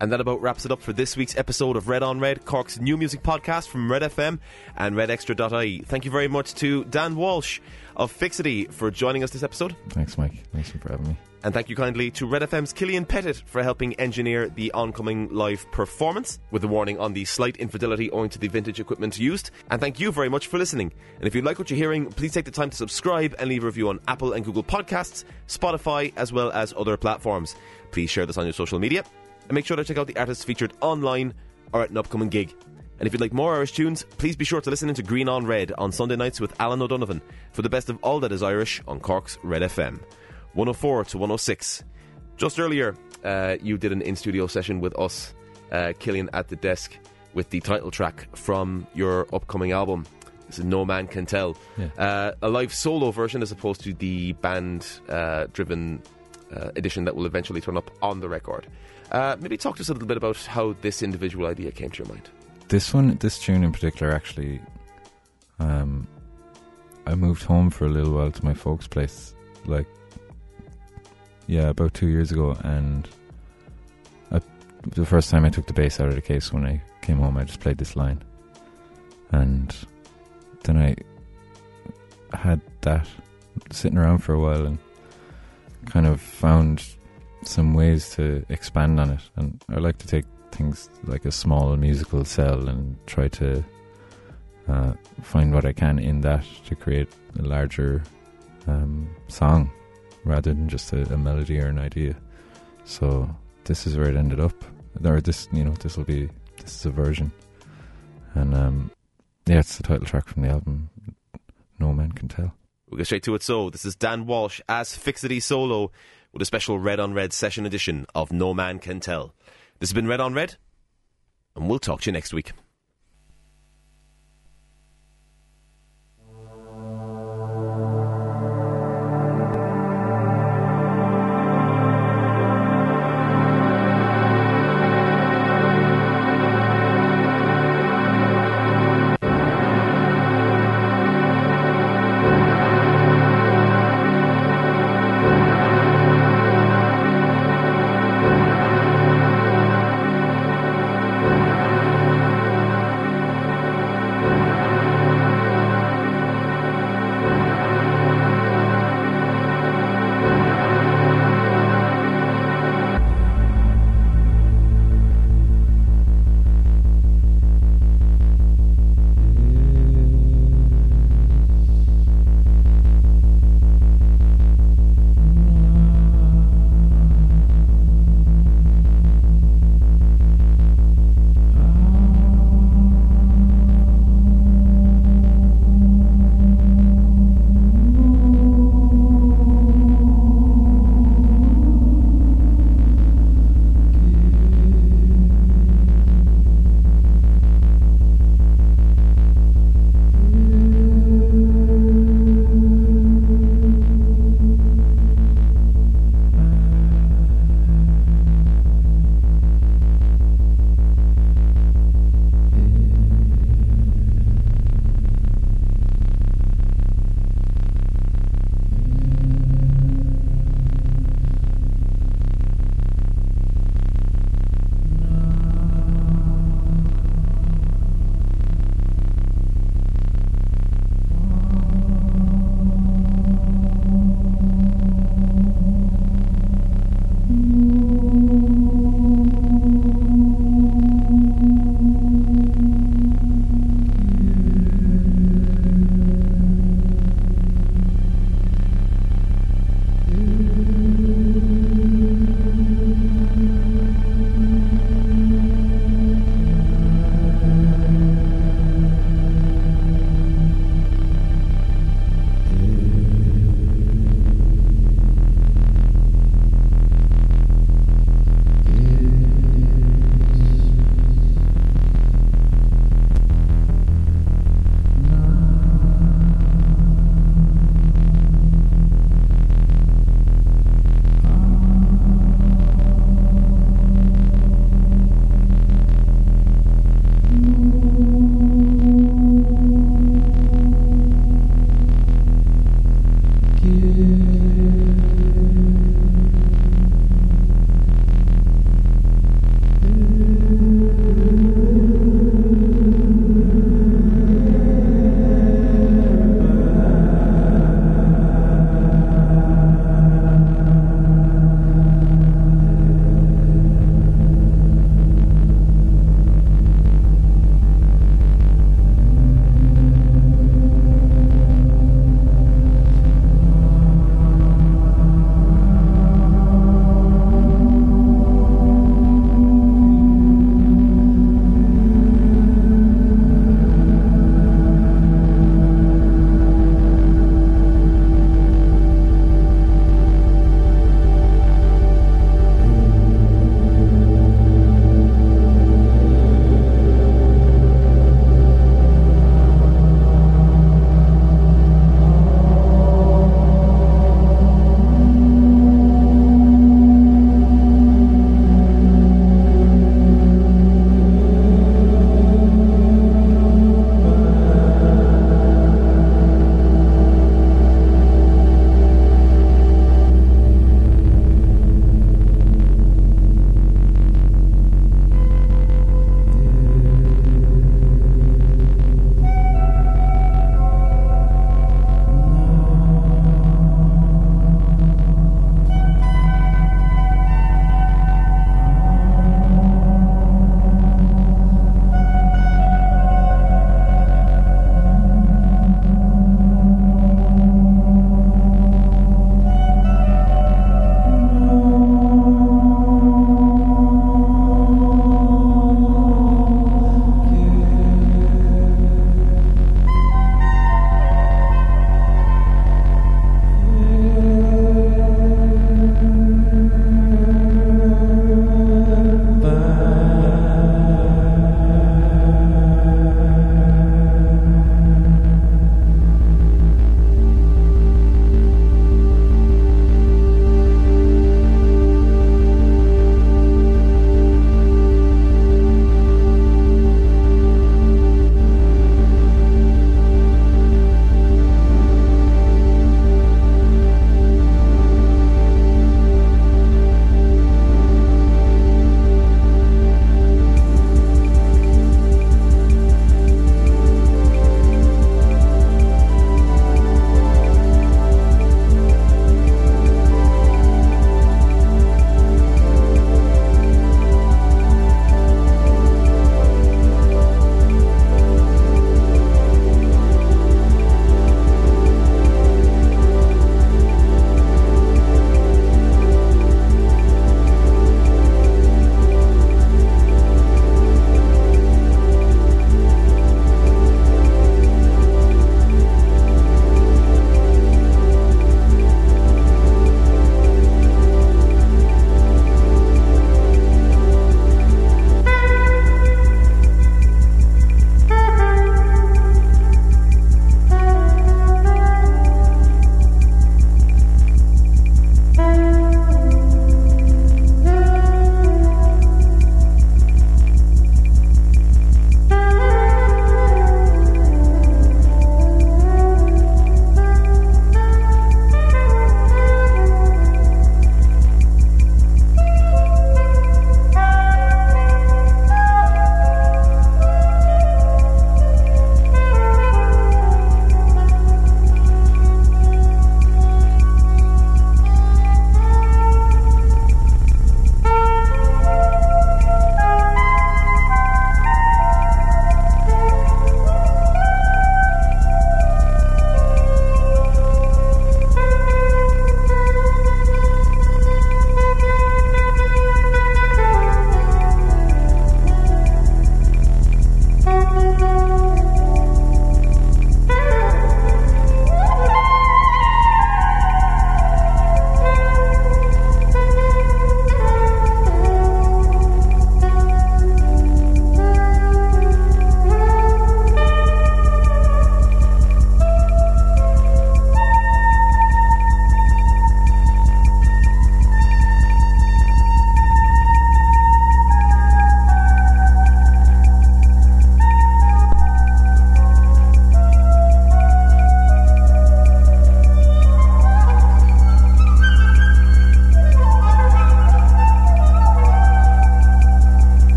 And that about wraps it up for this week's episode of Red on Red, Cork's new music podcast from Red FM and RedExtra.ie. Thank you very much to Dan Walsh of Fixity for joining us this episode. Thanks, Mike. Thanks for having me. And thank you kindly to Red FM's Killian Pettit for helping engineer the oncoming live performance, with a warning on the slight infidelity owing to the vintage equipment used. And thank you very much for listening. And if you like what you're hearing, please take the time to subscribe and leave a review on Apple and Google Podcasts, Spotify, as well as other platforms. Please share this on your social media. And make sure to check out the artists featured online or at an upcoming gig. And if you'd like more Irish tunes, please be sure to listen into Green on Red on Sunday nights with Alan O'Donovan for the best of all that is Irish on Cork's Red FM. 104 to 106. Just earlier, uh, you did an in studio session with us, uh, Killian at the desk, with the title track from your upcoming album. This is No Man Can Tell. Yeah. Uh, a live solo version as opposed to the band uh, driven uh, edition that will eventually turn up on the record. Uh, maybe talk to us a little bit about how this individual idea came to your mind. This one, this tune in particular, actually, um, I moved home for a little while to my folks' place, like, yeah, about two years ago, and I, the first time I took the bass out of the case when I came home, I just played this line, and then I had that sitting around for a while and kind of found some ways to expand on it, and I like to take things like a small musical cell and try to uh, find what I can in that to create a larger um, song rather than just a, a melody or an idea. So this is where it ended up. Or this, you know, this will be this is a version, and um, yeah, it's the title track from the album. No man can tell. We'll get straight to it. So, this is Dan Walsh as Fixity Solo with a special Red on Red session edition of No Man Can Tell. This has been Red on Red, and we'll talk to you next week.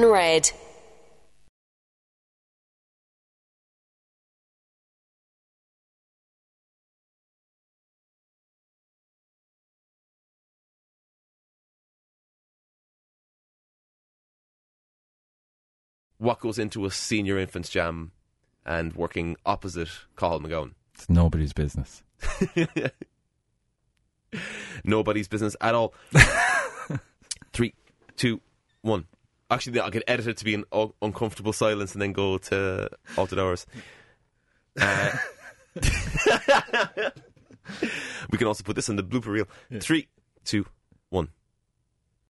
On Red. What goes into a senior infants jam and working opposite Cathal MacGabhann? It's nobody's business. Nobody's business at all. Three, two, one. Actually, I could edit it to be an un- uncomfortable silence and then go to altered hours. Uh, we can also put this in the blooper reel. Three, two,